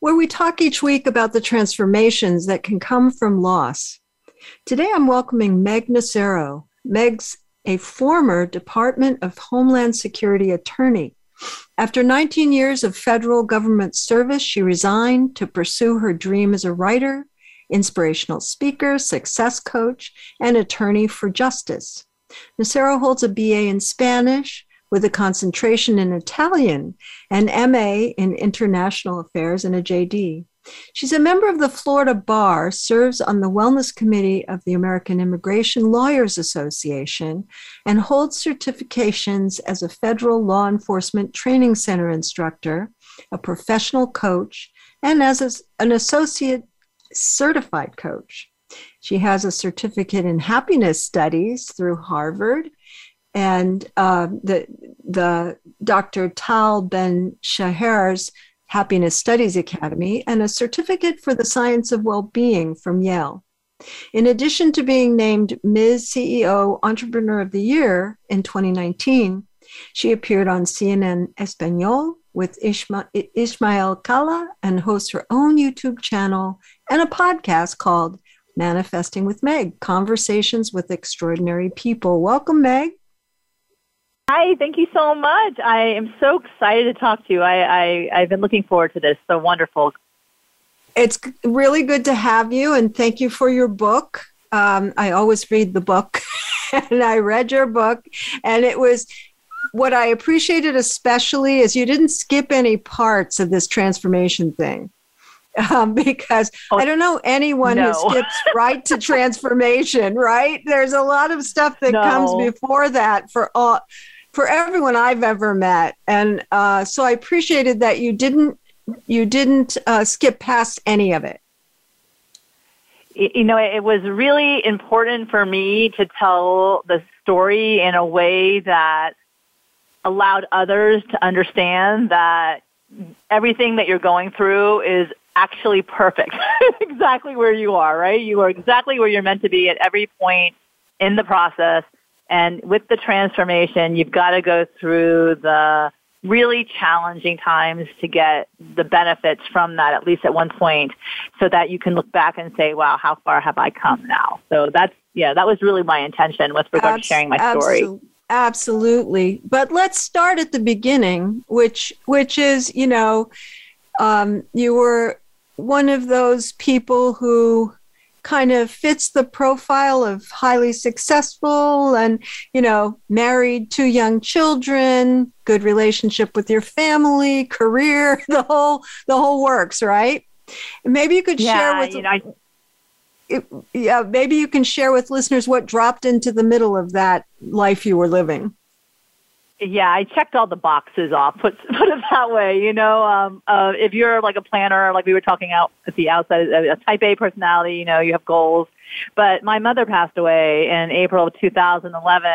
where we talk each week about the transformations that can come from loss. Today I'm welcoming Meg Nocero. Meg's a former Department of Homeland Security attorney. After 19 years of federal government service, she resigned to pursue her dream as a writer, inspirational speaker, success coach, and attorney for justice. Nocero holds a BA in Spanish, with a concentration in Italian, an MA in International Affairs, and a JD. She's a member of the Florida Bar, serves on the Wellness Committee of the American Immigration Lawyers Association, and holds certifications as a federal law enforcement training center instructor, a professional coach, and as a, an associate certified coach. She has a certificate in happiness studies through Harvard and uh, the the Dr. Tal Ben Shahar's Happiness Studies Academy, and a certificate for the science of well-being from Yale. In addition to being named Ms. CEO Entrepreneur of the Year in 2019, she appeared on CNN Espanol with Ishma- Ismael Cala and hosts her own YouTube channel and a podcast called Manifesting with Meg Conversations with Extraordinary People. Welcome, Meg. Hi, thank you so much. I am so excited to talk to you. I, I, have been looking forward to this. So wonderful. It's really good to have you, and thank you for your book. Um, I always read the book, and I read your book, and it was what I appreciated especially is you didn't skip any parts of this transformation thing. Um, because oh, I don't know anyone no. who skips right to transformation, right? There's a lot of stuff that no. comes before that for all for everyone I've ever met, and uh, so I appreciated that you didn't you didn't uh, skip past any of it. You know, it was really important for me to tell the story in a way that allowed others to understand that everything that you're going through is actually perfect, exactly where you are, right? You are exactly where you're meant to be at every point in the process. And with the transformation, you've got to go through the really challenging times to get the benefits from that, at least at one point, so that you can look back and say, wow, how far have I come now? So that's, yeah, that was really my intention with regard to sharing my story. Absolutely. Absolutely. But let's start at the beginning, which, which is, you know, um, you were one of those people who kind of fits the profile of highly successful and you know married two young children good relationship with your family career the whole the whole works right? Maybe you could yeah, share with you know, I, it, yeah maybe you can share with listeners what dropped into the middle of that life you were living yeah, I checked all the boxes off. Put put it that way. You know, um, uh, if you're like a planner, like we were talking out at the outside, a Type A personality, you know, you have goals. But my mother passed away in April of 2011,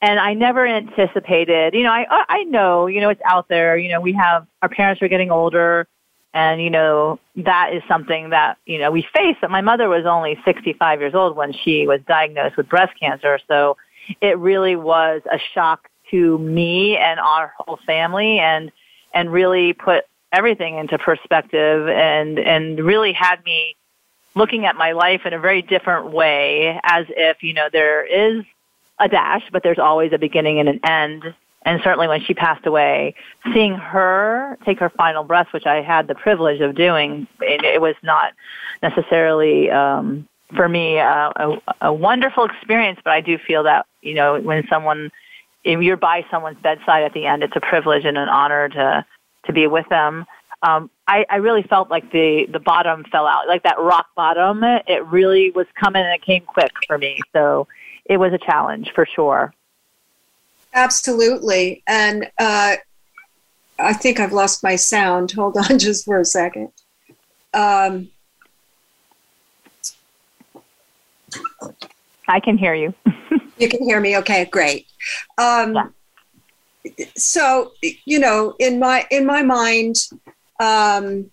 and I never anticipated. You know, I I know, you know, it's out there. You know, we have our parents are getting older, and you know that is something that you know we face. But my mother was only 65 years old when she was diagnosed with breast cancer, so it really was a shock to me and our whole family and and really put everything into perspective and and really had me looking at my life in a very different way as if you know there is a dash but there's always a beginning and an end. And certainly when she passed away seeing her take her final breath which i had the privilege of doing it, it was not necessarily um for me uh, a, a wonderful experience but i do feel that you know when someone if you're by someone's bedside at the end, it's a privilege and an honor to to be with them. Um, I, I really felt like the the bottom fell out, like that rock bottom. It really was coming and it came quick for me, so it was a challenge for sure. Absolutely, and uh, I think I've lost my sound. Hold on, just for a second. Um, I can hear you. you can hear me. Okay, great. Um, yeah. So, you know, in my in my mind, um,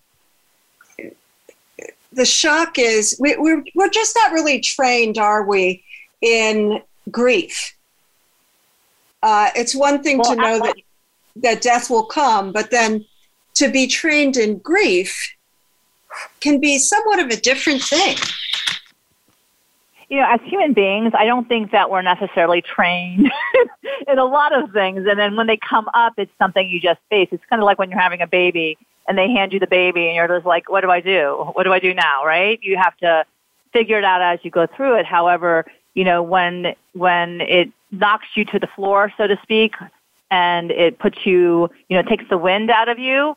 the shock is we, we're we're just not really trained, are we, in grief? Uh, it's one thing well, to know that that death will come, but then to be trained in grief can be somewhat of a different thing. You know, as human beings, I don't think that we're necessarily trained in a lot of things. And then when they come up, it's something you just face. It's kind of like when you're having a baby and they hand you the baby and you're just like, what do I do? What do I do now? Right? You have to figure it out as you go through it. However, you know, when, when it knocks you to the floor, so to speak, and it puts you, you know, takes the wind out of you,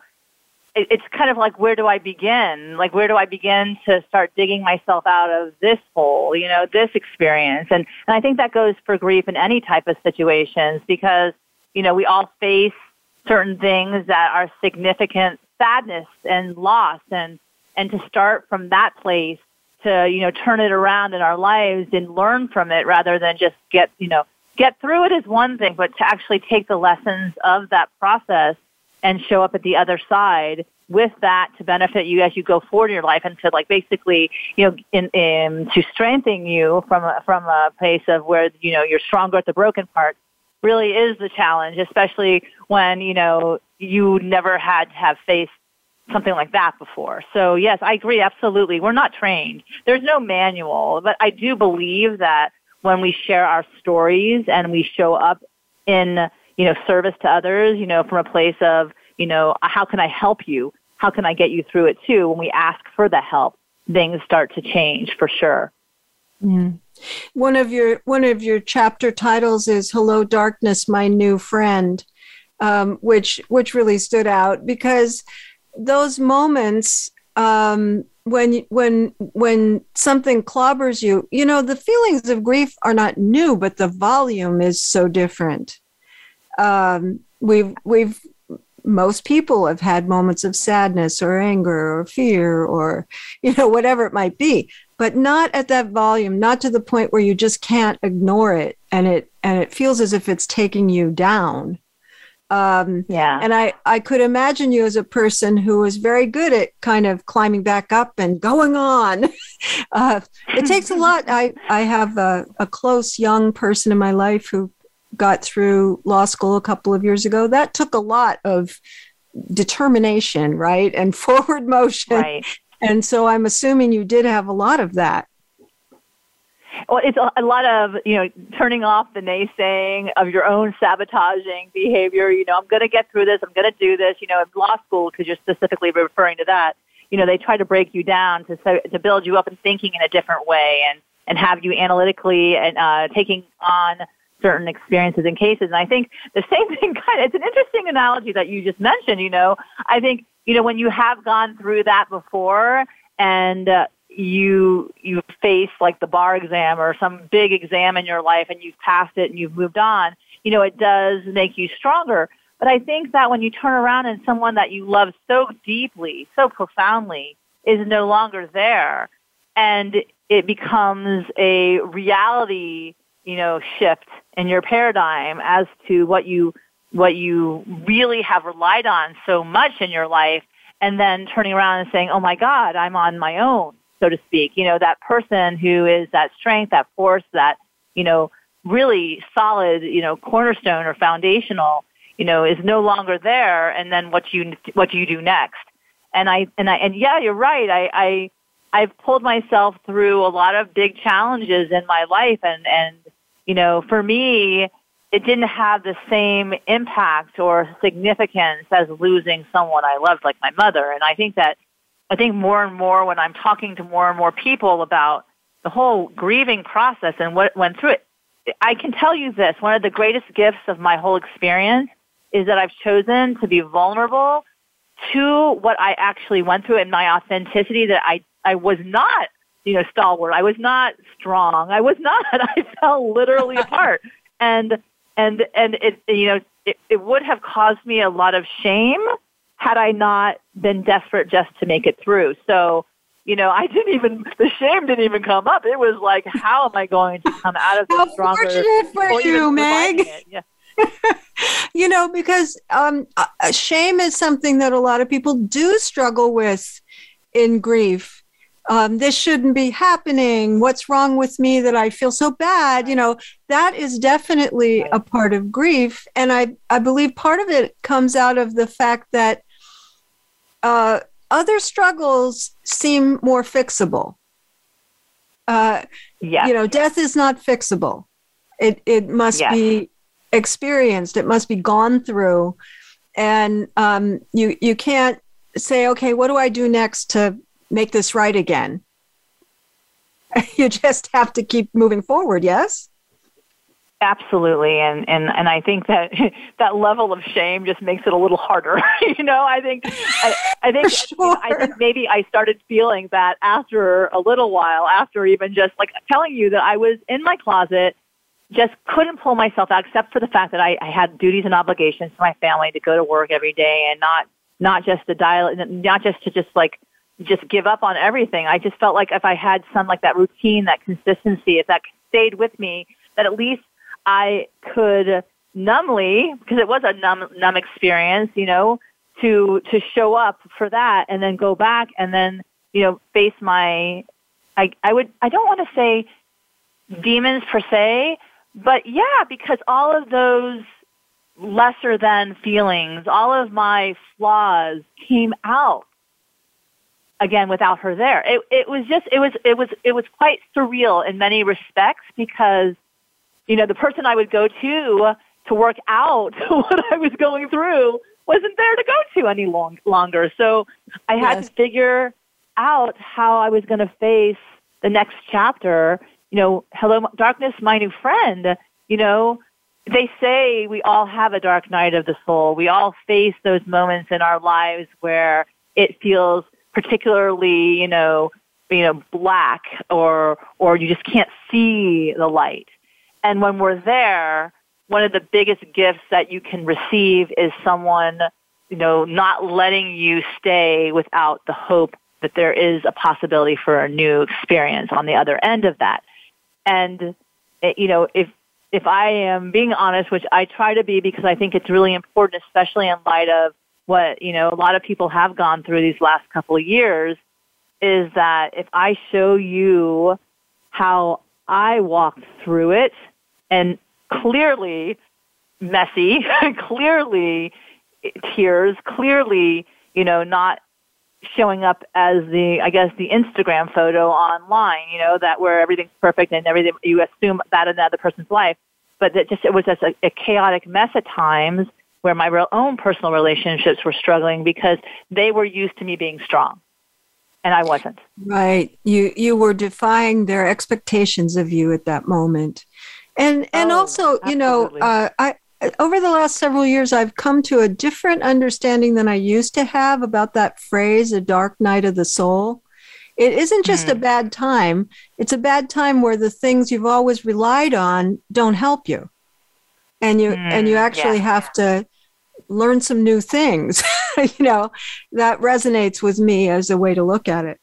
it's kind of like where do I begin? Like where do I begin to start digging myself out of this hole, you know, this experience? And and I think that goes for grief in any type of situations because, you know, we all face certain things that are significant sadness and loss and and to start from that place to, you know, turn it around in our lives and learn from it rather than just get, you know, get through it is one thing, but to actually take the lessons of that process and show up at the other side with that to benefit you as you go forward in your life and to like basically you know in, in to strengthen you from a, from a place of where you know you're stronger at the broken part really is the challenge especially when you know you never had to have faced something like that before. So yes i agree absolutely. We're not trained. There's no manual but i do believe that when we share our stories and we show up in you know, service to others, you know, from a place of, you know, how can I help you? How can I get you through it too? When we ask for the help, things start to change for sure. Mm. One of your one of your chapter titles is "Hello, Darkness, My New Friend," um, which which really stood out because those moments um, when when when something clobbers you, you know, the feelings of grief are not new, but the volume is so different um, we've we've most people have had moments of sadness or anger or fear or you know whatever it might be but not at that volume not to the point where you just can't ignore it and it and it feels as if it's taking you down. Um, yeah. and i i could imagine you as a person who was very good at kind of climbing back up and going on. Uh, it takes a lot. I i have a, a close young person in my life who got through law school a couple of years ago, that took a lot of determination, right? And forward motion. Right. And so I'm assuming you did have a lot of that. Well, it's a lot of, you know, turning off the naysaying of your own sabotaging behavior. You know, I'm going to get through this. I'm going to do this. You know, in law school, because you're specifically referring to that, you know, they try to break you down to, to build you up and thinking in a different way and, and have you analytically and uh, taking on certain experiences and cases. And I think the same thing kind of, it's an interesting analogy that you just mentioned, you know, I think, you know, when you have gone through that before and uh, you, you face like the bar exam or some big exam in your life and you've passed it and you've moved on, you know, it does make you stronger. But I think that when you turn around and someone that you love so deeply, so profoundly is no longer there and it becomes a reality, you know, shift in your paradigm as to what you what you really have relied on so much in your life and then turning around and saying, "Oh my god, I'm on my own." so to speak. You know, that person who is that strength, that force, that, you know, really solid, you know, cornerstone or foundational, you know, is no longer there and then what you what do you do next? And I and I and yeah, you're right. I I I've pulled myself through a lot of big challenges in my life and and you know, for me, it didn't have the same impact or significance as losing someone I loved like my mother. And I think that, I think more and more when I'm talking to more and more people about the whole grieving process and what went through it, I can tell you this, one of the greatest gifts of my whole experience is that I've chosen to be vulnerable to what I actually went through and my authenticity that I, I was not you know, stalwart. I was not strong. I was not. I fell literally apart. And and and it you know it, it would have caused me a lot of shame had I not been desperate just to make it through. So you know, I didn't even the shame didn't even come up. It was like, how am I going to come out of this How stronger? fortunate for you, Meg. Yeah. you know, because um, shame is something that a lot of people do struggle with in grief. Um, this shouldn't be happening. What's wrong with me that I feel so bad? You know, that is definitely a part of grief. And I, I believe part of it comes out of the fact that uh, other struggles seem more fixable. Uh, Yes. you know death is not fixable it it must Yes. be experienced it must be gone through and um, you you can't say okay what do i do next to make this right again. You just have to keep moving forward yes? Absolutely, and and and I think that that level of shame just makes it a little harder. you know, I think I, I think know, I think maybe I started feeling that after a little while, after even just like telling you that I was in my closet, just couldn't pull myself out, except for the fact that I, I had duties and obligations to my family to go to work every day, and not not just to dial, not just to just like just give up on everything. I just felt like if I had some like that routine, that consistency, if that stayed with me, that at least I could numbly, because it was a numb, numb experience, you know, to to show up for that and then go back and then you know face my, I I would I don't want to say demons per se, but yeah, because all of those lesser than feelings, all of my flaws came out again without her there. It it was just it was it was it was quite surreal in many respects because you know the person I would go to to work out what I was going through wasn't there to go to any long, longer. So I had Yes. to figure out how I was going to face the next chapter. You know, hello darkness, my new friend. You know, they say we all have a dark night of the soul. We all face those moments in our lives where it feels particularly, you know, you know, black or or you just can't see the light. And when we're there, one of the biggest gifts that you can receive is someone, you know, not letting you stay without the hope that there is a possibility for a new experience on the other end of that. And it, you know, if if I am being honest, which I try to be because I think it's really important, especially in light of what, you know, a lot of people have gone through these last couple of years, is that if I show you how I walked through it and clearly messy, clearly tears, clearly, you know, not showing up as the, I guess, the Instagram photo online, you know, that where everything's perfect and everything, you assume that in the other person's life. But that just, it was just a, a chaotic mess at times where my real own personal relationships were struggling because they were used to me being strong and I wasn't. Right. You you were defying their expectations of you at that moment. And and Oh, also, you know, uh, I over the last several years I've come to a different understanding than I used to have about that phrase a dark night of the soul. It isn't just a bad time. It's a bad time where the things you've always relied on don't help you. And you and you Mm, actually yeah. have to learn some new things. you know, that resonates with me as a way to look at it.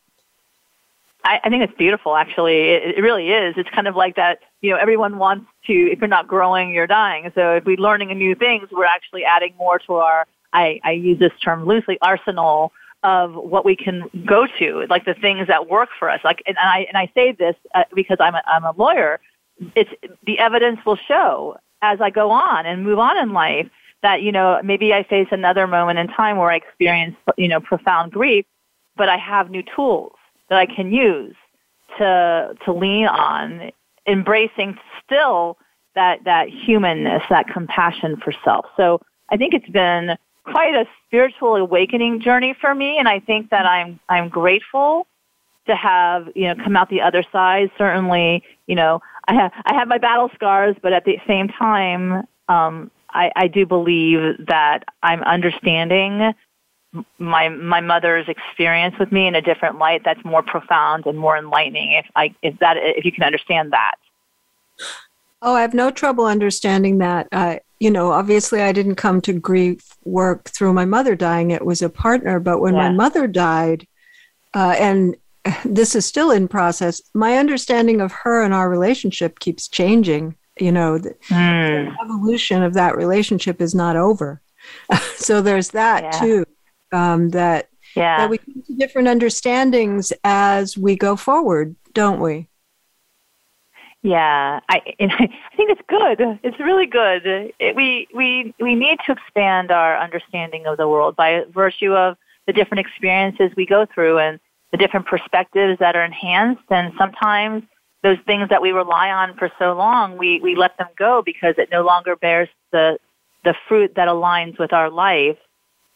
I, I think it's beautiful, actually. It, it really is. It's kind of like that, you know, everyone wants to, if you're not growing, you're dying. So if we're learning new things, we're actually adding more to our, I, I use this term loosely, arsenal of what we can go to, like the things that work for us. Like, and I, and I say this uh, because I'm a, I'm a lawyer. It's, the evidence will show as I go on and move on in life that, you know, maybe I face another moment in time where I experience, you know, profound grief, but I have new tools that I can use to to lean on, embracing still that that humanness, that compassion for self. So I think it's been quite a spiritual awakening journey for me, and I think that I'm I'm grateful to have you know come out the other side. Certainly, you know I have I have my battle scars, but at the same time, um, I, I do believe that I'm understanding my my mother's experience with me in a different light that's more profound and more enlightening if i if that if you can understand that Oh, I have no trouble understanding that. Uh, you know, obviously, I didn't come to grief work through my mother dying. It was a partner. But when my mother died, uh, and this is still in process. My understanding of her and our relationship keeps changing. You know, the, mm. the evolution of that relationship is not over. so there's that yeah. too. Um, that yeah. that we come to different understandings as we go forward, don't we? Yeah, I I think it's good. It's really good. It, we we we need to expand our understanding of the world by virtue of the different experiences we go through and the different perspectives that are enhanced. And sometimes those things that we rely on for so long, we we let them go because it no longer bears the the fruit that aligns with our life.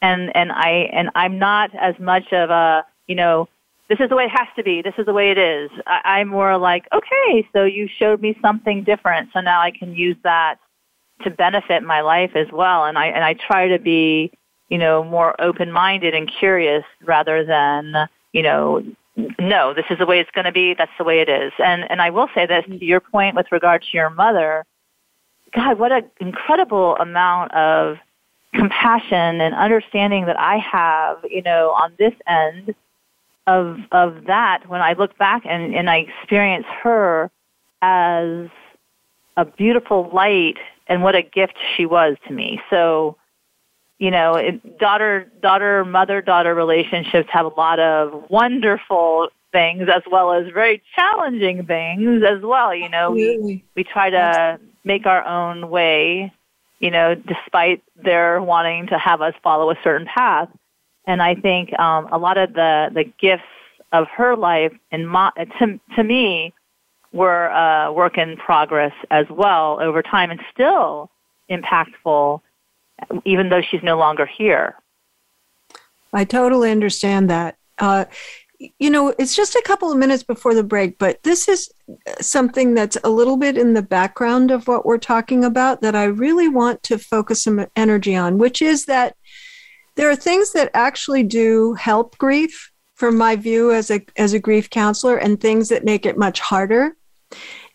And and I and I'm not as much of a you know this is the way it has to be. This is the way it is. I, I'm more like, okay, so you showed me something different, so now I can use that to benefit my life as well. And I and I try to be, you know, more open minded and curious rather than, you know, no, this is the way it's going to be. That's the way it is. And and I will say this to your point with regard to your mother. God, what an incredible amount of compassion and understanding that I have, you know, on this end of of that when I look back and, and I experience her as a beautiful light and what a gift she was to me. So, you know, it, daughter daughter mother daughter relationships have a lot of wonderful things as well as very challenging things as well. You know, we we try to make our own way. You know, despite their wanting to have us follow a certain path. And I think um, a lot of the, the gifts of her life, and my, to, to me, were a work in progress as well over time and still impactful, even though she's no longer here. I totally understand that. Uh, you know, it's just a couple of minutes before the break, but this is something that's a little bit in the background of what we're talking about that I really want to focus some energy on, which is that there are things that actually do help grief from my view as a as a grief counselor and things that make it much harder.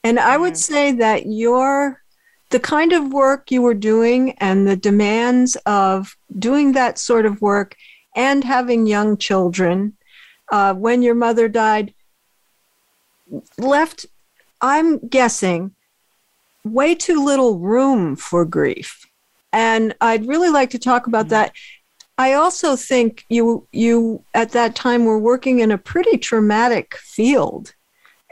And I would mm-hmm. say that your the kind of work you were doing and the demands of doing that sort of work and having young children uh, when your mother died left, I'm guessing, way too little room for grief. And I'd really like to talk about mm-hmm. that. I also think you you at that time were working in a pretty traumatic field.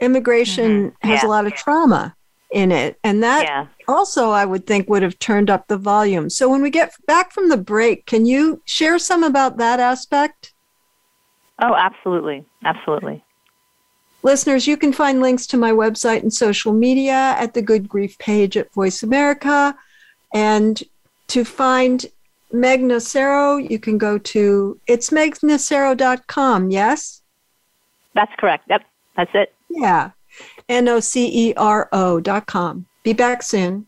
Immigration mm-hmm. has yeah. a lot of trauma in it, and that yeah. also I would think would have turned up the volume. So when we get back from the break, can you share some about that aspect? Oh, absolutely, absolutely. Listeners, you can find links to my website and social media at the Good Grief page at Voice America. And to find Meg Nocero, you can go to it's megnocero.com, yes? That's correct. Yep, that's it. Yeah. N O C E R O dot com. Be back soon.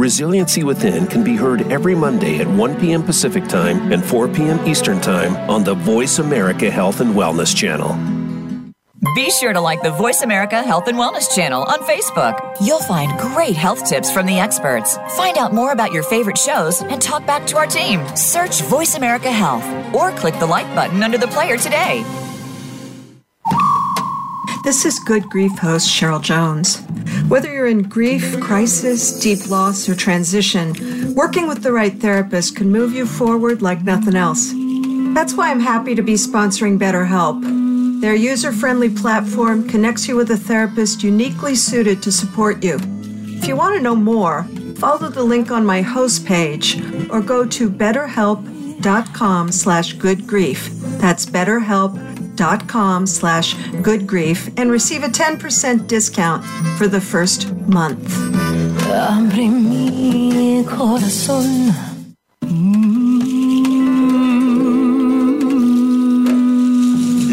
Resiliency Within can be heard every Monday at 1 p.m. Pacific Time and 4 p.m. Eastern Time on the Voice America Health and Wellness channel. Be sure to like the Voice America Health and Wellness channel on Facebook. You'll find great health tips from the experts. Find out more about your favorite shows and talk back to our team. Search Voice America Health or click the like button under the player today. This is Good Grief host Cheryl Jones. Whether you're in grief, crisis, deep loss, or transition, working with the right therapist can move you forward like nothing else. That's why I'm happy to be sponsoring BetterHelp. Their user friendly platform connects you with a therapist uniquely suited to support you. If you want to know more, follow the link on my host page or go to betterhelp.com slash good grief. That's betterhelp.com slash good grief and receive a 10% discount for the first month.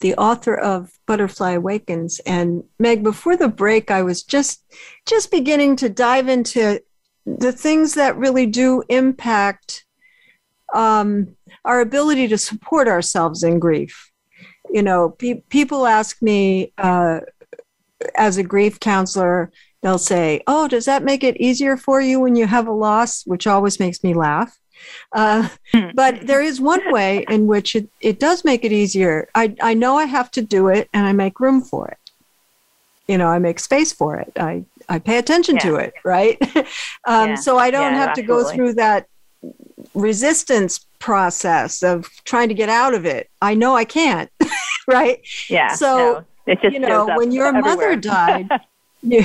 the author of Butterfly Awakens. And Meg, before the break, I was just just beginning to dive into the things that really do impact um, our ability to support ourselves in grief. You know, pe- people ask me uh, as a grief counselor, they'll say, "Oh, does that make it easier for you when you have a loss?" Which always makes me laugh. Uh, hmm. but there is one way in which it, it does make it easier. I, I know I have to do it and I make room for it. You know, I make space for it. I, I pay attention yeah. to it, right? um, yeah. So I don't yeah, have absolutely. to go through that resistance process of trying to get out of it. I know I can't, right? Yeah. So, no, you know, when your everywhere. mother died, you,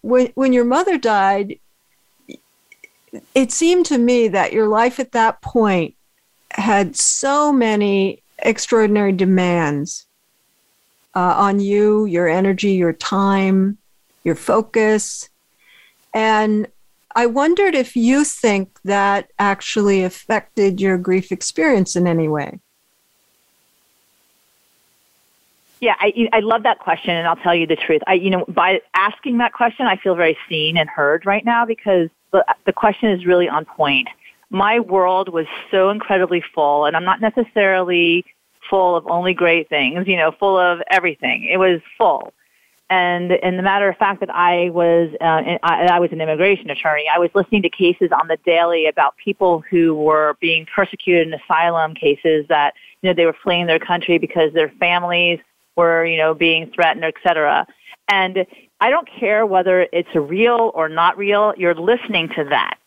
when, when your mother died, it seemed to me that your life at that point had so many extraordinary demands uh, on you, your energy, your time, your focus. And I wondered if you think that actually affected your grief experience in any way. Yeah, I, I love that question, and I'll tell you the truth. I, you know, by asking that question, I feel very seen and heard right now because the, the question is really on point. My world was so incredibly full, and I'm not necessarily full of only great things, you know, full of everything. It was full. And in the matter of fact that I was, uh, I, I was an immigration attorney, I was listening to cases on the daily about people who were being persecuted in asylum cases that, you know, they were fleeing their country because their families were, you know, being threatened, et cetera. And I don't care whether it's real or not real, you're listening to that.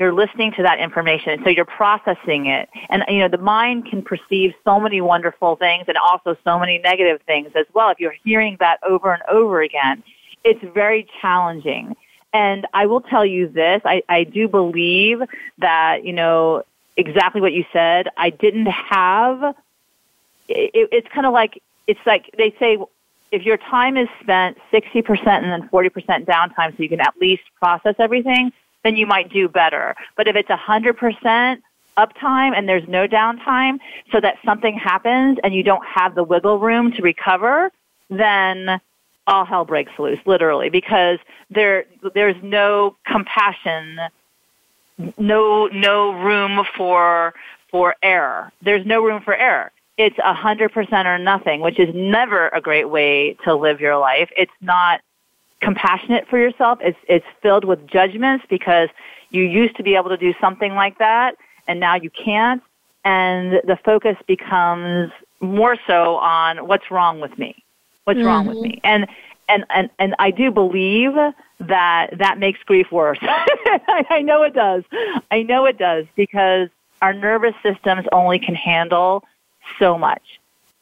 You're listening to that information. So you're processing it. And, you know, the mind can perceive so many wonderful things and also so many negative things as well. If you're hearing that over and over again, it's very challenging. And I will tell you this, I, I do believe that, you know, exactly what you said. I didn't have, it, it's kind of like, it's like they say if your time is spent 60% and then 40% downtime so you can at least process everything, then you might do better. But if it's 100% uptime and there's no downtime so that something happens and you don't have the wiggle room to recover, then all hell breaks loose, literally, because there, there's no compassion, no, no room for, for error. There's no room for error it's a hundred percent or nothing, which is never a great way to live your life. It's not compassionate for yourself. It's it's filled with judgments because you used to be able to do something like that and now you can't. And the focus becomes more so on what's wrong with me. What's mm-hmm. wrong with me? Mm-hmm. And and, and and I do believe that that makes grief worse. I know it does. I know it does because our nervous systems only can handle so much.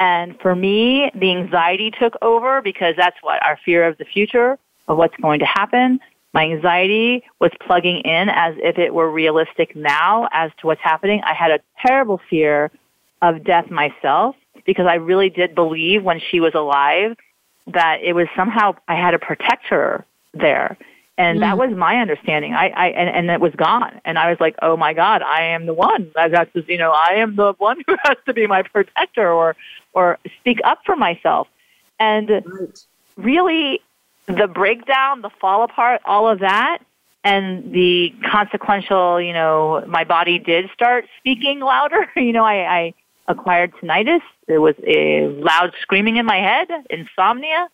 And for me, the anxiety took over because that's what our fear of the future, of what's going to happen. My anxiety was plugging in as if it were realistic now as to what's happening. I had a terrible fear of death myself because I really did believe when she was alive that it was somehow I had to protect her there. And mm. that was my understanding. I, I and, and it was gone. And I was like, oh my God, I am the one. That's you know, I am the one who has to be my protector or or speak up for myself. And right. really the breakdown, the fall apart, all of that, and the consequential, you know, my body did start speaking louder. you know, I, I acquired tinnitus. There was a loud screaming in my head, insomnia.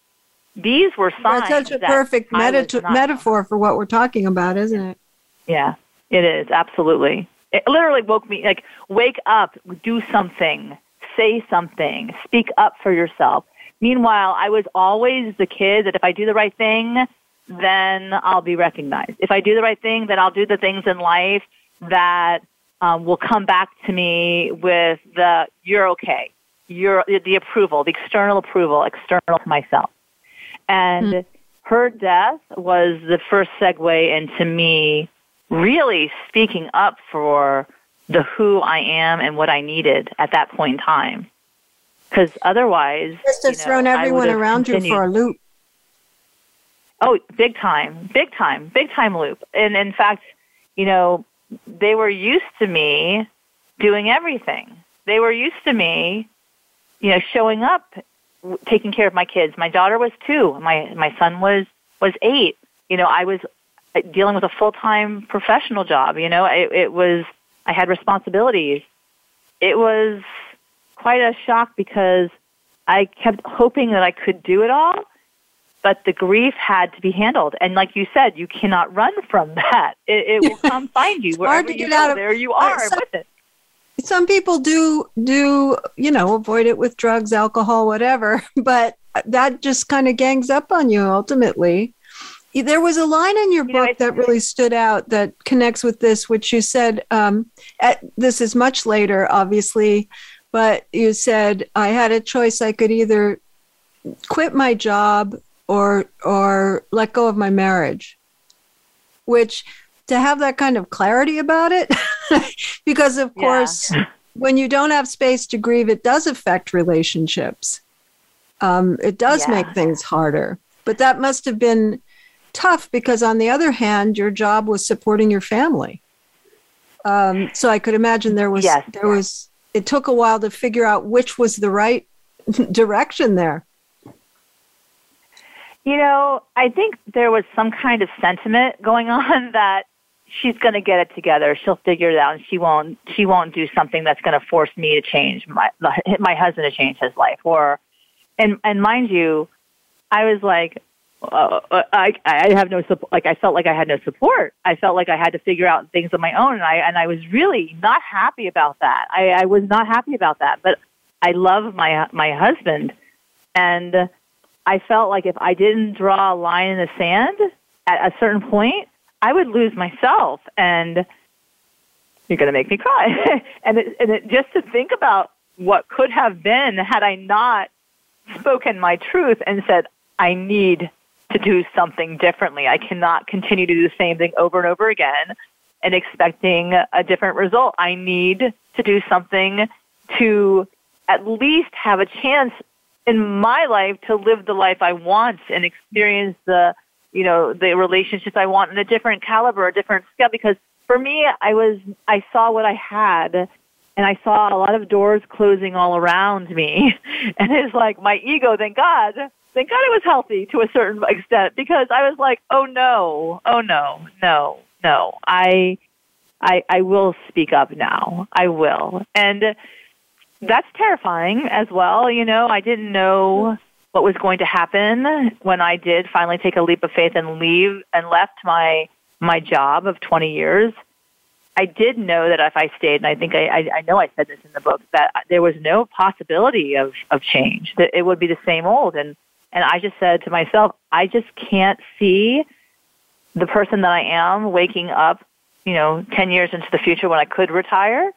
These were signs. That's such a that perfect meta- metaphor for what we're talking about, isn't it? Yeah, it is absolutely. It literally woke me like wake up, do something, say something, speak up for yourself. Meanwhile, I was always the kid that if I do the right thing, then I'll be recognized. If I do the right thing, then I'll do the things in life that um, will come back to me with the "you're okay," you're the approval, the external approval, external to myself. And hmm. her death was the first segue into me really speaking up for the who I am and what I needed at that point in time. Because otherwise, Just you have know, thrown everyone would have around you for a loop. Oh, big time, big time, big time loop. And in fact, you know, they were used to me doing everything. They were used to me, you know, showing up, w- taking care of my kids. My daughter was two. My my son was was eight. You know, I was uh, dealing with a full time professional job. You know, it, it was I had responsibilities. It was quite a shock because I kept hoping that I could do it all, but the grief had to be handled. And like you said, you cannot run from that. It, it will come find you hard wherever to you get go. of- there you are some- with it. Some people do do you know avoid it with drugs, alcohol, whatever, but that just kind of gangs up on you ultimately. There was a line in your You book it's- that really stood out that connects with this, which you said. Um, at, this is much later, obviously, but you said I had a choice. I could either quit my job or or let go of my marriage. Which to have that kind of clarity about it, because of Yeah. course, when you don't have space to grieve, it does affect relationships. Um, it does Yeah. make things harder. But that must have been tough because, on the other hand, your job was supporting your family. Um, so I could imagine there was Yes. there was it took a while to figure out which was the right direction there. You know, I think there was some kind of sentiment going on that she's going to get it together. She'll figure it out, and she won't. She won't do something that's going to force me to change my my husband to change his life. Or, and and mind you, I was like, uh, I I have no support. Like I felt like I had no support. I felt like I had to figure out things on my own, and I and I was really not happy about that. I, I was not happy about that. But I love my my husband, and I felt like if I didn't draw a line in the sand at a certain point, I would lose myself. And you're going to make me cry. and it, and it, just to think about what could have been had I not spoken my truth and said, I need to do something differently. I cannot continue to do the same thing over and over again and expecting a different result. I need to do something to at least have a chance in my life to live the life I want and experience the, you know, the relationships I want in a different caliber, a different scale. Because for me, I was, I saw what I had and I saw a lot of doors closing all around me. And it's like my ego, thank God, thank God it was healthy to a certain extent because I was like, oh no, oh no, no, no. I, I, I will speak up now. I will. And that's terrifying as well. You know, I didn't know what was going to happen when I did finally take a leap of faith and leave and left my my job of 20 years. I did know that if I stayed, and I think I, I, I know I said this in the book, that there was no possibility of, of change, that it would be the same old. And, and I just said to myself, I just can't see the person that I am waking up, you know, 10 years into the future when I could retire.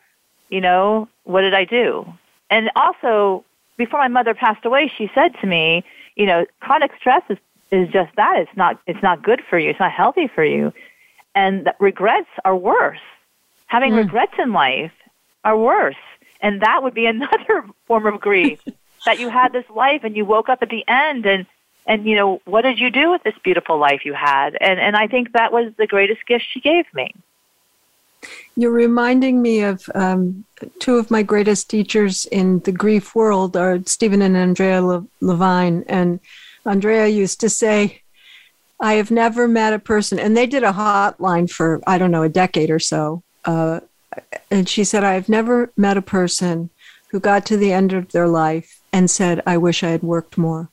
You know, what did I do? And also, before my mother passed away, she said to me, you know, chronic stress is, is just that. It's not, it's not good for you. It's not healthy for you. And that regrets are worse. Having hmm. regrets in life are worse. And that would be another form of grief that you had this life and you woke up at the end and, and you know, what did you do with this beautiful life you had? And, and I think that was the greatest gift she gave me. You're reminding me of um, two of my greatest teachers in the grief world are Stephen and Ondrea Le- Levine. And Ondrea used to say, I have never met a person, and they did a hotline for, I don't know, a decade or so. Uh, and she said, I have never met a person who got to the end of their life and said, I wish I had worked more.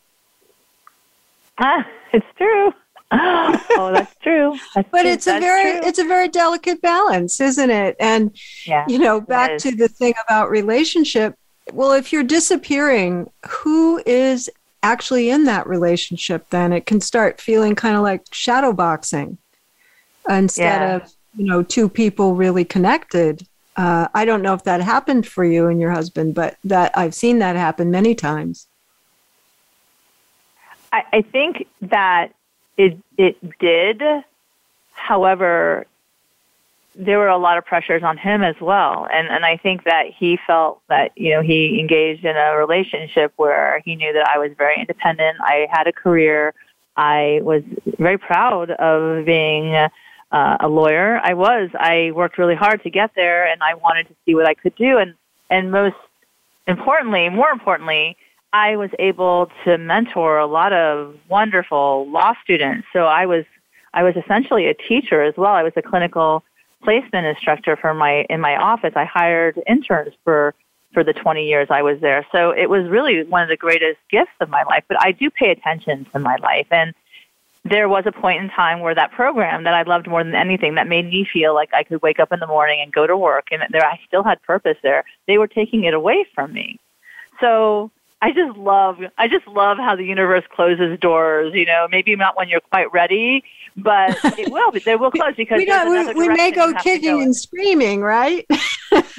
Ah, it's true. Oh, that's true. That's but true. it's a very true. it's a very delicate balance, isn't it? And yeah. you know, back to the thing about relationship. Well, if you're disappearing, who is actually in that relationship? Then it can start feeling kind of like shadow boxing instead Yeah. of you know two people really connected. Uh, I don't know if that happened for you and your husband, but that I've seen that happen many times. I, I think that it it did. However, there were a lot of pressures on him as well, and and I think that he felt that you know he engaged in a relationship where he knew that I was very independent. I had a career. I was very proud of being uh, a lawyer. I was. I worked really hard to get there, and I wanted to see what I could do. And and most importantly, more importantly, I was able to mentor a lot of wonderful law students. So I was I was essentially a teacher as well. I was a clinical placement instructor for my in my office. I hired interns for for the 20 years I was there. So it was really one of the greatest gifts of my life. But I do pay attention to my life and there was a point in time where that program that I loved more than anything that made me feel like I could wake up in the morning and go to work and there I still had purpose there. They were taking it away from me. So I just love I just love how the universe closes doors, you know, maybe not when you're quite ready, but it will But they will close because we, we, we may go you have to kicking go and screaming, right?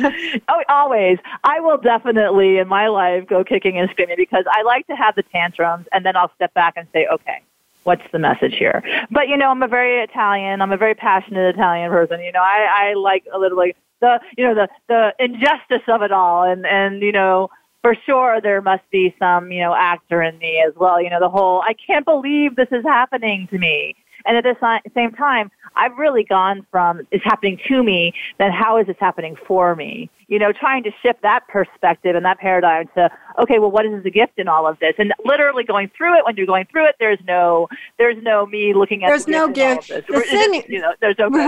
Oh, always. I will definitely in my life go kicking and screaming because I like to have the tantrums and then I'll step back and say, okay, what's the message here? But you know, I'm a very Italian. I'm a very passionate Italian person. You know, I, I like a little like the, you know, the, the injustice of it all. And, and, you know, for sure there must be some, you know, actor in me as well. You know, the whole, I can't believe this is happening to me. And at the same time, I've really gone from it's happening to me, then how is this happening for me? You know, trying to shift that perspective and that paradigm to, okay, well, what is the gift in all of this? And literally going through it, when you're going through it, there's no, there's no me looking at There's the no gift. in all gift. The thing- you know, there's no gift.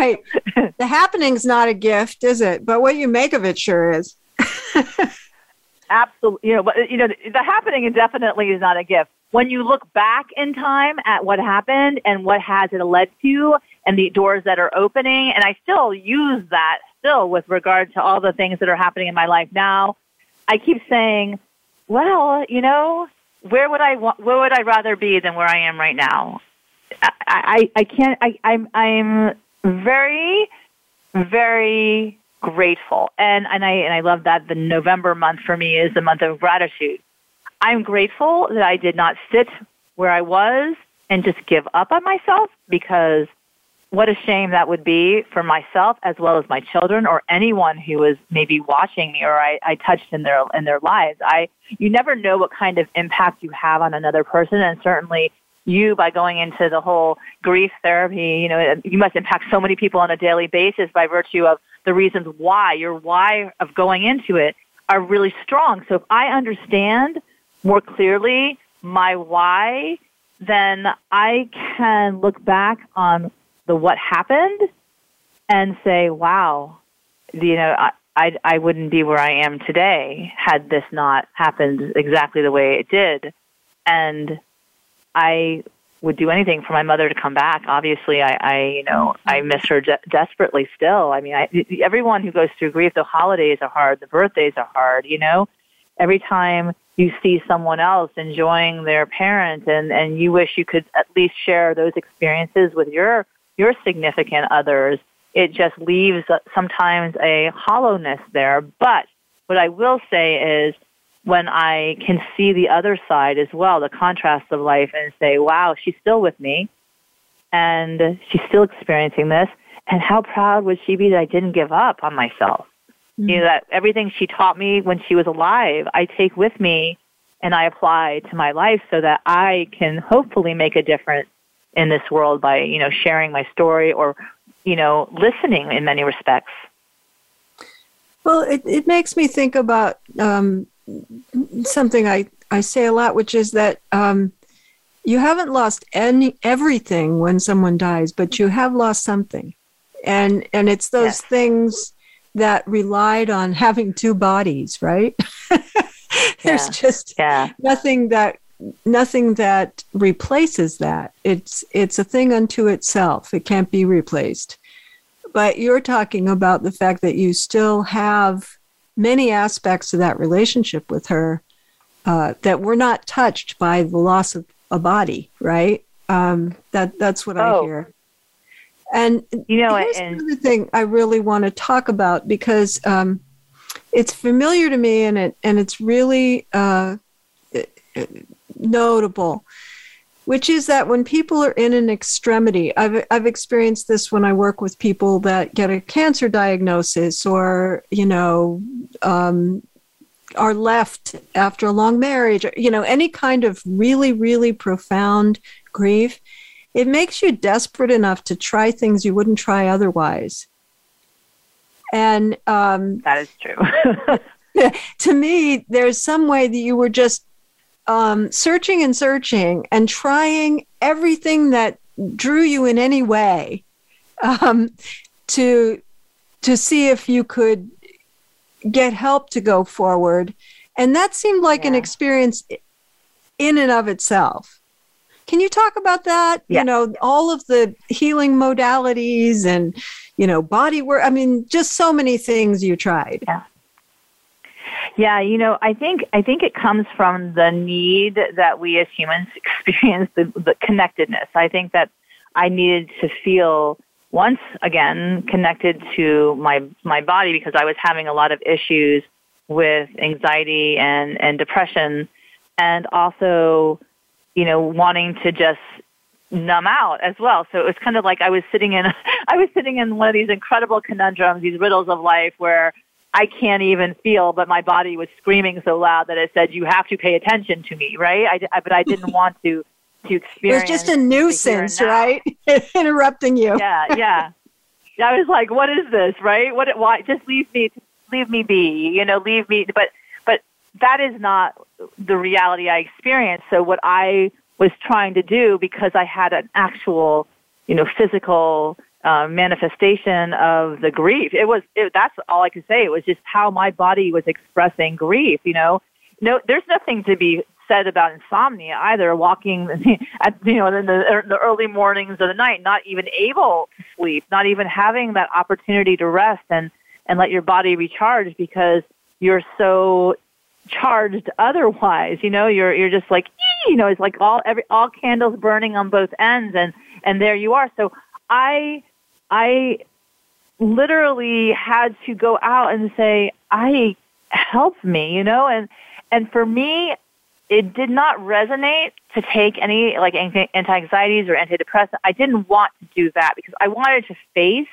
right. the happening's not a gift, is it? But what you make of it sure is. absolutely you know but you know the happening definitely is not a gift. When you look back in time at what happened and what has it led to and the doors that are opening and i still use that still with regard to all the things that are happening in my life now i keep saying well you know where would i wa- where would i rather be than where i am right now? I i, I can't i i'm i'm very very grateful. And and I and I love that the November month for me is the month of gratitude. I'm grateful that I did not sit where I was and just give up on myself because what a shame that would be for myself as well as my children or anyone who was maybe watching me or I, I touched in their in their lives. I you never know what kind of impact you have on another person and certainly you by going into the whole grief therapy, you know, you must impact so many people on a daily basis by virtue of the reasons why, your why of going into it are really strong. So if I understand more clearly my why, then I can look back on the what happened and say, wow, you know, I, I, I wouldn't be where I am today had this not happened exactly the way it did. And I would do anything for my mother to come back. Obviously, I, I you know, I miss her de- desperately still. I mean, I, everyone who goes through grief, the holidays are hard, the birthdays are hard, you know? Every time you see someone else enjoying their parent and, and you wish you could at least share those experiences with your, your significant others, it just leaves sometimes a hollowness there. But what I will say is when I can see the other side as well, the contrast of life, and say, wow, she's still with me, and she's still experiencing this, and how proud would she be that I didn't give up on myself? Mm-hmm. You know, that everything she taught me when she was alive, I take with me and I apply to my life so that I can hopefully make a difference in this world by, you know, sharing my story or, you know, listening in many respects. Well, it, it makes me think about um, something I, I say a lot, which is that um, you haven't lost any everything when someone dies, but you have lost something, and and it's those Yes. things that relied on having two bodies, right? There's Yeah. just Yeah. nothing that nothing that replaces that. It's it's a thing unto itself. It can't be replaced. But you're talking about the fact that you still have many aspects of that relationship with her uh, that were not touched by the loss of a body, right? Um, that that's what I Oh. hear. And You know, here's and another thing I really want to talk about because um, it's familiar to me and it and it's really uh, notable, which is that when people are in an extremity, I've I've experienced this when I work with people that get a cancer diagnosis or you know um, are left after a long marriage, or, you know any kind of really really profound grief. It makes you desperate enough to try things you wouldn't try otherwise. And um, that is true. to me, there's some way that you were just um, searching and searching and trying everything that drew you in any way um, to to see if you could get help to go forward, and that seemed like an experience in and of itself. Can you talk about that? Yeah. You know, all of the healing modalities and you know body work. I mean, just so many things you tried. Yeah, you know, I think I think it comes from the need that we as humans experience the, the connectedness. I think that I needed to feel once again connected to my my body because I was having a lot of issues with anxiety and and depression, and also, you know, wanting to just numb out as well. So it was kind of like I was sitting in I was sitting in one of these incredible conundrums, these riddles of life where I can't even feel, but my body was screaming so loud that it said, "You have to pay attention to me," right? I, I- but I didn't want to to experience. It was just a the here and nuisance, right? Interrupting you. Yeah, yeah. Yeah, I was like, "What is this?" Right? What? Why? Just leave me, leave me be. You know, leave me. But but that is not the reality I experienced. So what I was trying to do because I had an actual, you know, physical uh, manifestation of the grief. It was it, that's all I could say. It was just how my body was expressing grief. You know, no, there's nothing to be said about insomnia either. Walking, at, you know, in the, the early mornings of the night, not even able to sleep, not even having that opportunity to rest and and let your body recharge because you're so charged otherwise you know you're you're just like you know it's like all every all candles burning on both ends and and there you are so i i literally had to go out and say i help me you know and and for me it did not resonate to take any like anti anxieties or antidepressants. i didn't want to do that because i wanted to face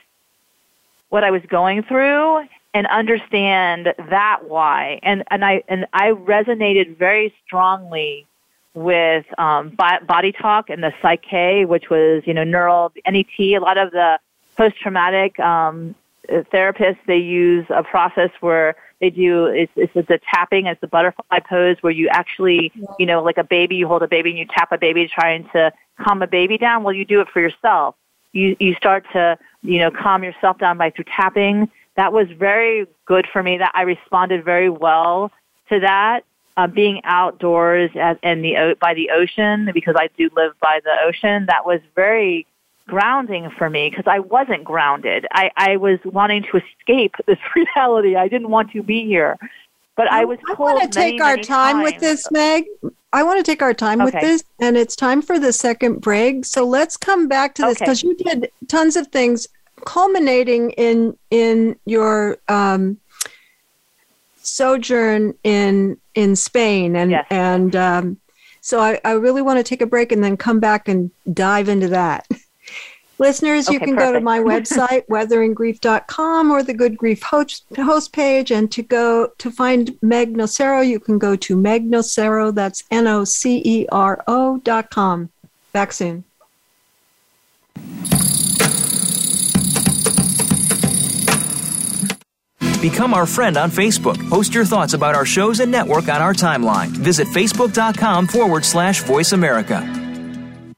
what i was going through and understand that why. And and I and I resonated very strongly with um, body talk and the psyche, which was you know neural NET. A lot of the post traumatic um, therapists they use a process where they do it's, it's the tapping, it's the butterfly pose where you actually you know like a baby, you hold a baby and you tap a baby trying to calm a baby down. Well, you do it for yourself. You you start to you know calm yourself down by through tapping that was very good for me. That I responded very well to that. Uh, being outdoors at, in the by the ocean because I do live by the ocean. That was very grounding for me because I wasn't grounded. I, I was wanting to escape this reality. I didn't want to be here, but I was I want to many, take our many time with this, Meg. I want to take our time with this, and it's time for the second break. So let's come back to this Okay. because you did tons of things, culminating in in your um, sojourn in in Spain, and Yes. and um, so I, I really want to take a break and then come back and dive into that. Listeners, you Okay, can go to my website, weatheringgrief.com or the Good Grief host, host page. And to go to find Meg Nocero, you can go to Meg Nocero, that's N O C E R O dot com. Back soon. Become our friend on Facebook. Post your thoughts about our shows and network on our timeline. Visit facebook.com forward slash voice America.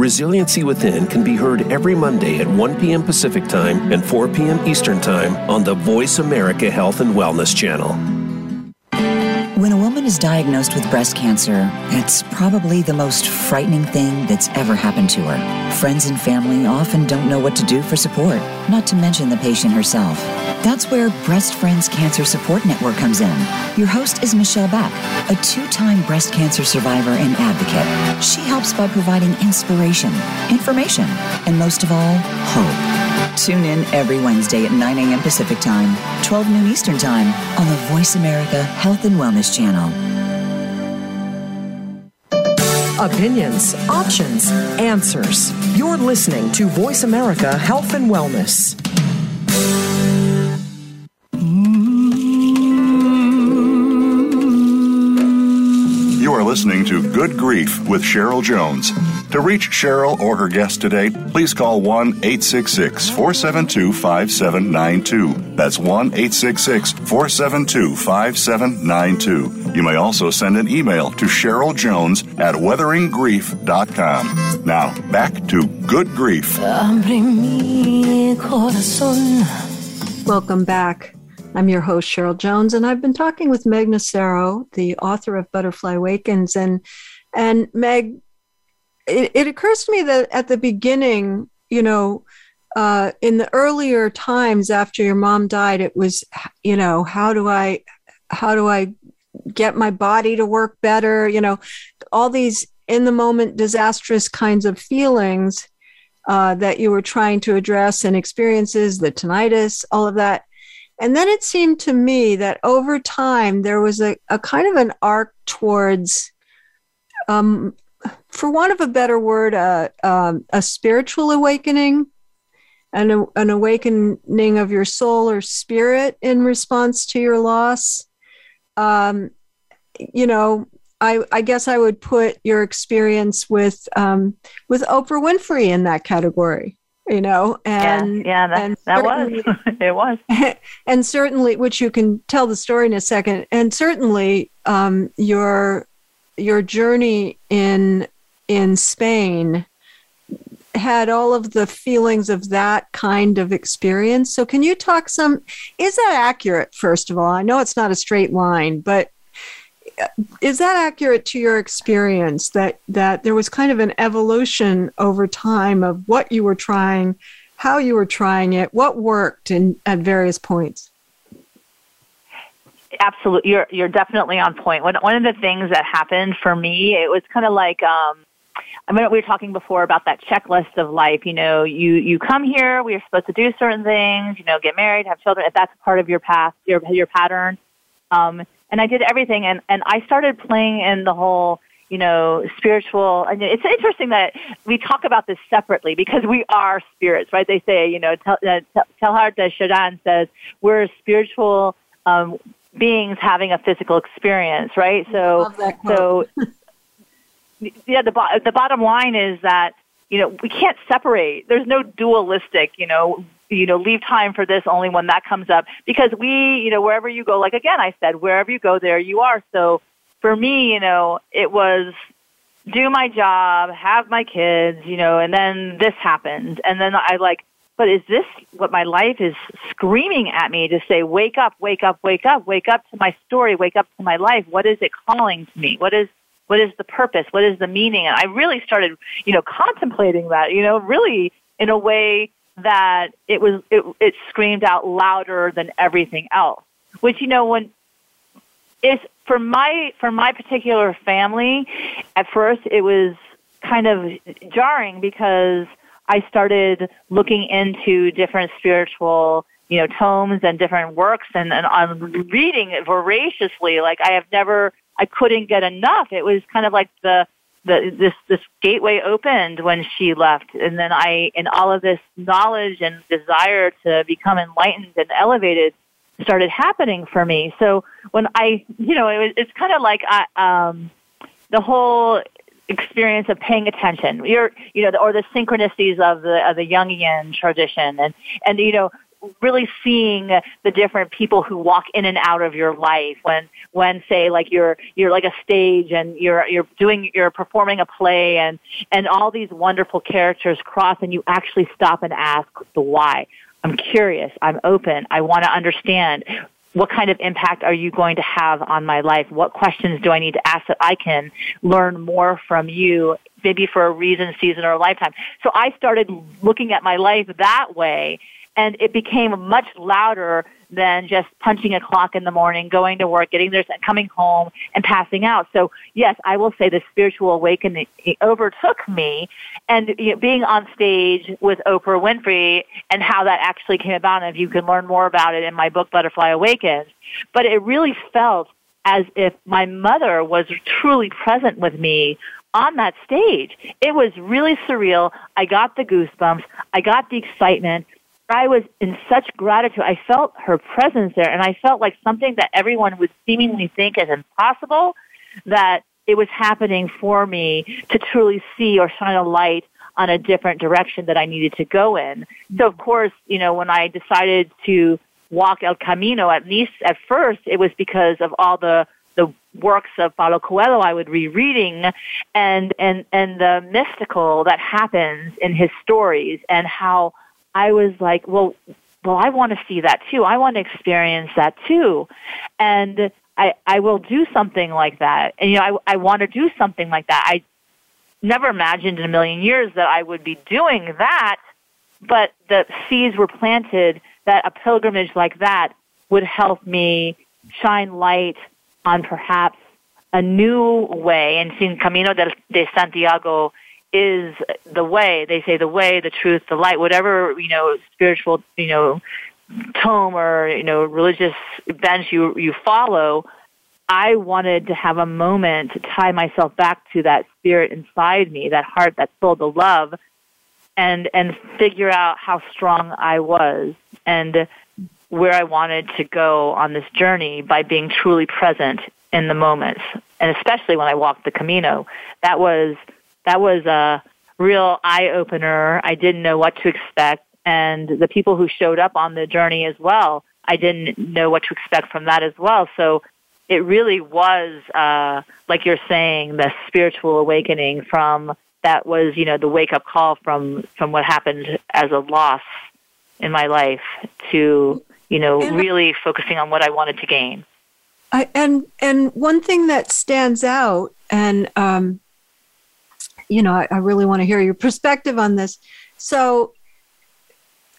Resiliency Within can be heard every Monday at 1 p.m. Pacific Time and 4 p.m. Eastern Time on the Voice America Health and Wellness channel. Is diagnosed with breast cancer, it's probably the most frightening thing that's ever happened to her. Friends and family often don't know what to do for support, not to mention the patient herself. That's where Breast Friends Cancer Support Network comes in. Your host is Michelle Beck, a two time breast cancer survivor and advocate. She helps by providing inspiration, information, and most of all, hope. Tune in every Wednesday at 9 a.m. Pacific Time, 12 noon Eastern Time on the Voice America Health and Wellness Channel. Opinions, options, answers. You're listening to Voice America Health and Wellness. You are listening to Good Grief with Cheryl Jones. To reach Cheryl or her guest today, please call 1 866 472 5792. That's 1 866 472 5792. You may also send an email to Cheryl Jones at weatheringgrief.com. Now, back to Good Grief. Welcome back. I'm your host, Cheryl Jones, and I've been talking with Meg Nocero, the author of Butterfly Awakens. And, and Meg, it, it occurs to me that at the beginning, you know, uh, in the earlier times after your mom died, it was, you know, how do I, how do I get my body to work better? You know, all these in the moment disastrous kinds of feelings uh, that you were trying to address and experiences, the tinnitus, all of that. And then it seemed to me that over time there was a, a kind of an arc towards, um, for want of a better word, uh, um, a spiritual awakening, an, an awakening of your soul or spirit in response to your loss. Um, you know, I, I, guess I would put your experience with um, with Oprah Winfrey in that category you know and yeah, yeah that, and that was it was and certainly which you can tell the story in a second and certainly um, your your journey in in spain had all of the feelings of that kind of experience. So can you talk some is that accurate first of all? I know it's not a straight line but is that accurate to your experience that that there was kind of an evolution over time of what you were trying how you were trying it what worked in at various points? Absolutely you're you're definitely on point. One one of the things that happened for me it was kind of like um I mean, we were talking before about that checklist of life. You know, you you come here, we are supposed to do certain things. You know, get married, have children. If that's part of your path, your your pattern, um, and I did everything and, and I started playing in the whole, you know, spiritual. And it's interesting that we talk about this separately because we are spirits, right? They say, you know, uh, Teilhard de Chardin says we're spiritual um, beings having a physical experience, right? So, so yeah, the, bo- the bottom line is that, you know, we can't separate. There's no dualistic, you know, you know, leave time for this only when that comes up because we, you know, wherever you go, like again, I said, wherever you go, there you are. So for me, you know, it was do my job, have my kids, you know, and then this happened. And then I like, but is this what my life is screaming at me to say, wake up, wake up, wake up, wake up to my story, wake up to my life? What is it calling to me? What is, what is the purpose? What is the meaning? And I really started, you know, contemplating that, you know, really in a way that it was it, it screamed out louder than everything else. Which you know when it's for my for my particular family, at first it was kind of jarring because I started looking into different spiritual you know tomes and different works and, and I'm reading voraciously like I have never I couldn't get enough. It was kind of like the the, this this gateway opened when she left, and then I, in all of this knowledge and desire to become enlightened and elevated, started happening for me. So when I, you know, it was, it's kind of like I, um, the whole experience of paying attention. You're, you know, or the synchronicities of the of the Jungian tradition, and and you know, really seeing the different people who walk in and out of your life when when say like you're you're like a stage and you're you're doing you're performing a play and and all these wonderful characters cross and you actually stop and ask the why. I'm curious. I'm open. I want to understand what kind of impact are you going to have on my life? What questions do i need to ask that i can learn more from you maybe for a reason season or a lifetime? So i started looking at my life that way and it became much louder than just punching a clock in the morning, going to work, getting there, coming home, and passing out. So yes, I will say the spiritual awakening overtook me, and you know, being on stage with Oprah Winfrey and how that actually came about. And if you can learn more about it in my book Butterfly Awakens, but it really felt as if my mother was truly present with me on that stage. It was really surreal. I got the goosebumps. I got the excitement. I was in such gratitude. I felt her presence there, and I felt like something that everyone would seemingly think is impossible, that it was happening for me to truly see or shine a light on a different direction that I needed to go in. So, of course, you know, when I decided to walk El Camino, at least at first, it was because of all the the works of Paulo Coelho I would be reading and and and the mystical that happens in his stories and how I was like, well, well, I want to see that too. I want to experience that too. And I, I will do something like that. And, you know, I, I want to do something like that. I never imagined in a million years that I would be doing that, but the seeds were planted that a pilgrimage like that would help me shine light on perhaps a new way. And seeing Camino de Santiago is the way. They say the way, the truth, the light, whatever, you know, spiritual, you know, tome or, you know, religious bench you, you follow. I wanted to have a moment to tie myself back to that spirit inside me, that heart, that soul, the love, and, and figure out how strong I was and where I wanted to go on this journey by being truly present in the moments. And especially when I walked the Camino, that was that was a real eye opener. I didn't know what to expect. And the people who showed up on the journey as well, I didn't know what to expect from that as well. So it really was, uh, like you're saying, the spiritual awakening from that was, you know, the wake up call from, from what happened as a loss in my life to, you know, and really focusing on what I wanted to gain. I, and and one thing that stands out, and um, you know, I, I really want to hear your perspective on this. So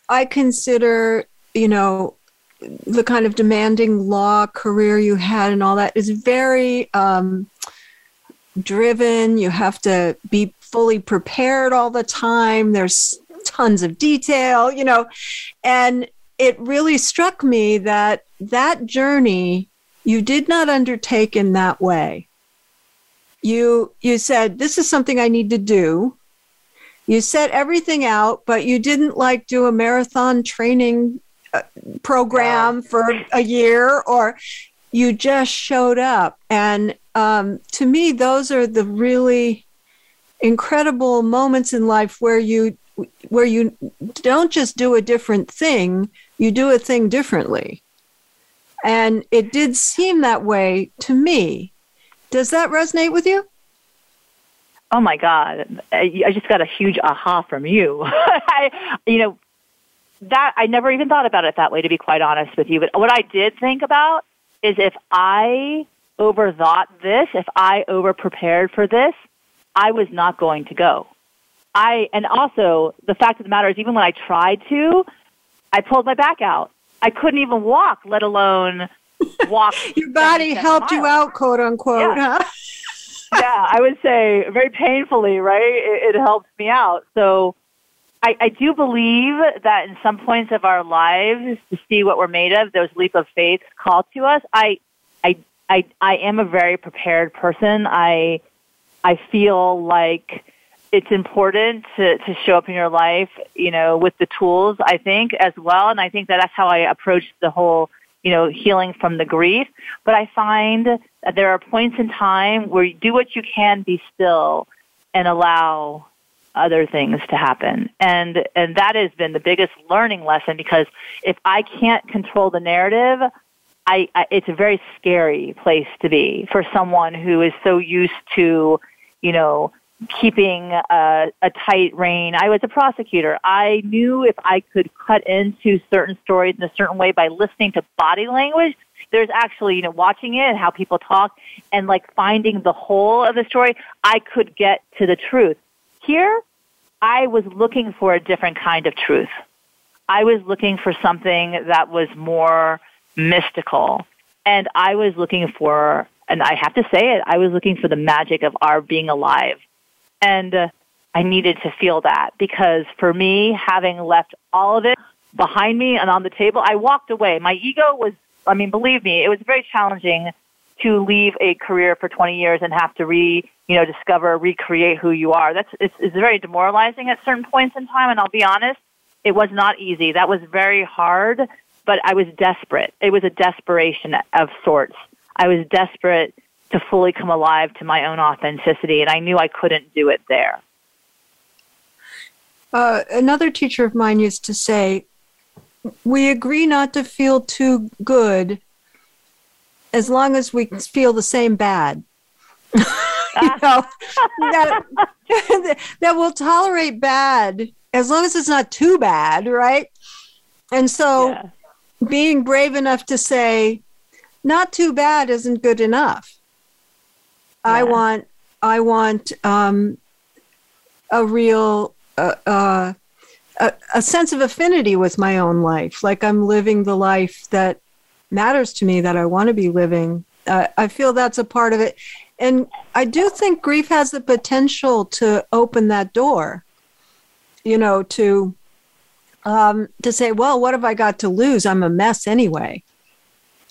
I consider, you know, the kind of demanding law career you had and all that is very um, driven. You have to be fully prepared all the time. There's tons of detail, you know, and it really struck me that that journey you did not undertake in that way you you said this is something i need to do. You set everything out but you didn't like do a marathon training uh, program for a year or you just showed up. And um, to me those are the really incredible moments in life where you where you don't just do a different thing you do a thing differently. And it did seem that way to me does that resonate with you? Oh my God. I just got a huge aha from you. I, you know, that I never even thought about it that way, to be quite honest with you. But what I did think about is if I overthought this, if I over prepared for this, I was not going to go. I, and also the fact of the matter is even when I tried to, I pulled my back out. I couldn't even walk, let alone walk. Your body helped you out, quote unquote, yeah. huh? yeah, I would say very painfully, right? It, it helped me out. So I, I do believe that in some points of our lives, to see what we're made of, those leap of faith call to us. I, I, I, I am a very prepared person. I, I feel like it's important to, to show up in your life, you know, with the tools, I think, as well. And I think that that's how I approach the whole you know, healing from the grief. But I find that there are points in time where you do what you can, be still, and allow other things to happen. And and that has been the biggest learning lesson because if I can't control the narrative, I, I it's a very scary place to be for someone who is so used to, you know, keeping a, a tight rein. I was a prosecutor. I knew if I could cut into certain stories in a certain way by listening to body language, there's actually, you know, watching it and how people talk and like finding the whole of the story, I could get to the truth. Here, I was looking for a different kind of truth. I was looking for something that was more mystical. And I was looking for, and I have to say it, I was looking for the magic of our being alive. And uh, I needed to feel that because for me, having left all of it behind me and on the table, I walked away. My ego was, I mean, believe me, it was very challenging to leave a career for 20 years and have to re, you know, discover, recreate who you are. That's, it's, it's very demoralizing at certain points in time. And I'll be honest, it was not easy. That was very hard, but I was desperate. It was a desperation of sorts. I was desperate to fully come alive to my own authenticity, and I knew I couldn't do it there. Uh, another teacher of mine used to say, We agree not to feel too good as long as we feel the same bad. you know, that, that will tolerate bad as long as it's not too bad, right? And so yeah. being brave enough to say, not too bad isn't good enough. Yeah. I want I want um, a real uh, uh, a, a sense of affinity with my own life, like I'm living the life that matters to me that I want to be living. Uh, I feel that's a part of it, and I do think grief has the potential to open that door. You know, to um, to say, well, what have I got to lose? I'm a mess anyway.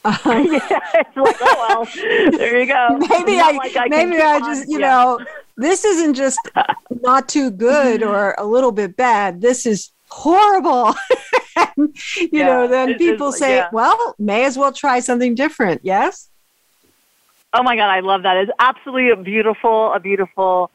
Um, yeah, it's like, oh well, there you go. Maybe I, like I maybe I just, you yeah. know, this isn't just not too good or a little bit bad. This is horrible. you yeah, know, then people say, yeah. well, may as well try something different. Yes. Oh my God, I love that. It's absolutely a beautiful, a beautiful,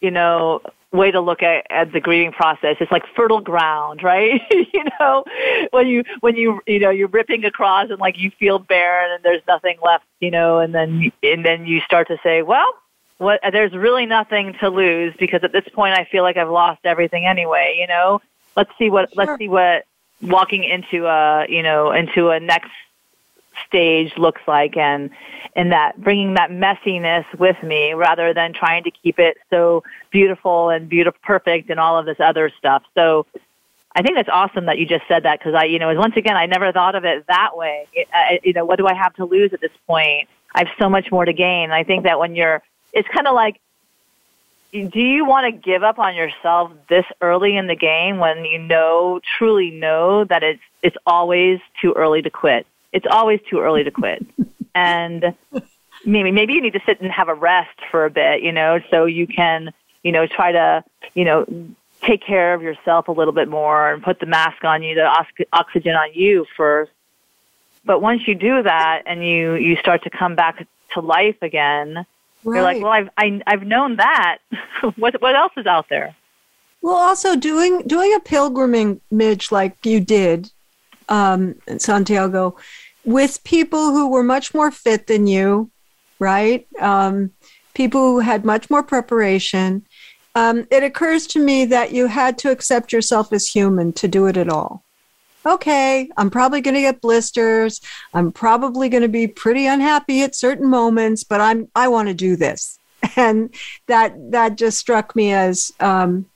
you know, way to look at, at the grieving process. It's like fertile ground, right? you know, when you when you you know you're ripping across and like you feel barren and there's nothing left, you know, and then and then you start to say, well, what there's really nothing to lose because at this point I feel like I've lost everything anyway. You know, let's see what sure. let's see what walking into a you know into a next stage looks like and and that bringing that messiness with me rather than trying to keep it so beautiful and beautiful perfect and all of this other stuff so I think that's awesome that you just said that because I, you know, once again, I never thought of it that way. I, uh, you know, what do I have to lose at this point? I have so much more to gain. I think that when you're, it's kind of like, do you want to give up on yourself this early in the game when you know, truly know that it's, it's always too early to quit? It's always too early to quit. and maybe maybe you need to sit and have a rest for a bit, you know, so you can, you know, try to, you know, take care of yourself a little bit more and put the mask on you, the oxygen on you first. But once you do that and you you start to come back to life again, right. you're like, well, I've I, have i have known that. what what else is out there? Well, also doing doing a pilgrimage Midge, like you did um, Santiago, with people who were much more fit than you, right? Um, people who had much more preparation. Um, it occurs to me that you had to accept yourself as human to do it at all. Okay, I'm probably going to get blisters. I'm probably going to be pretty unhappy at certain moments, but I'm I want to do this, and that that just struck me as um,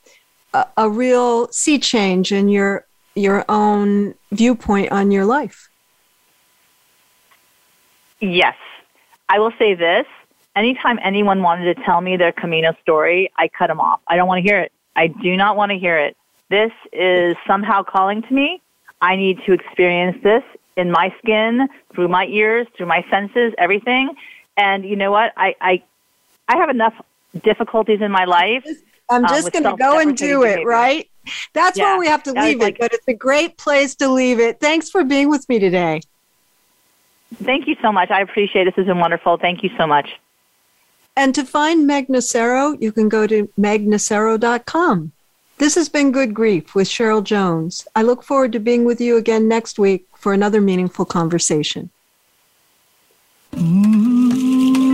a, a real sea change in your your own viewpoint on your life. Yes. I will say this. Anytime anyone wanted to tell me their Camino story, I cut them off. I don't want to hear it. I do not want to hear it. This is somehow calling to me. I need to experience this in my skin, through my ears, through my senses, everything. And you know what? I, I, I have enough difficulties in my life. I'm just um, going to go and do it, right? That's yeah. where we have to leave it, but it's a great place to leave it. Thanks for being with me today. Thank you so much. I appreciate it. This has been wonderful. Thank you so much. And to find Meg Nocero, you can go to megnocero.com. This has been Good Grief with Cheryl Jones. I look forward to being with you again next week for another meaningful conversation. Mm-hmm.